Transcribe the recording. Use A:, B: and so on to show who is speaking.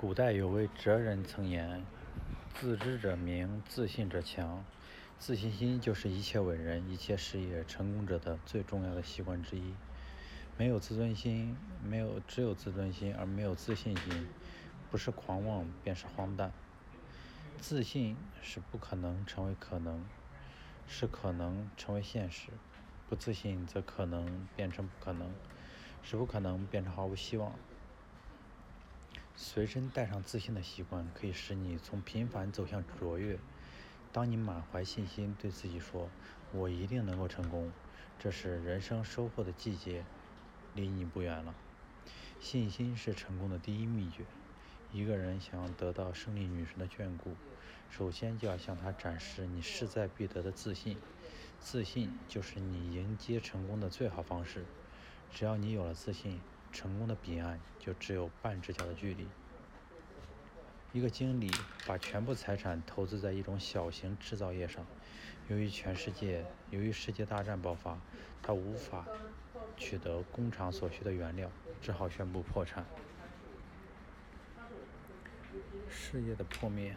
A: 古代有位哲人曾言：“自知者明，自信者强。”自信心就是一切伟人、一切事业成功者的最重要的习惯之一。没有自尊心，没有只有自尊心而没有自信心，不是狂妄便是荒诞。自信是不可能成为可能，是可能成为现实；不自信则可能变成不可能，是不可能变成毫无希望。随身带上自信的习惯，可以使你从平凡走向卓越。当你满怀信心对自己说：“我一定能够成功”，这是人生收获的季节，离你不远了。信心是成功的第一秘诀。一个人想要得到胜利女神的眷顾，首先就要向她展示你势在必得的自信。自信就是你迎接成功的最好方式。只要你有了自信，成功的彼岸就只有半只脚的距离。一个经理把全部财产投资在一种小型制造业上，由于全世界由于世界大战爆发，他无法取得工厂所需的原料，只好宣布破产。事业的破灭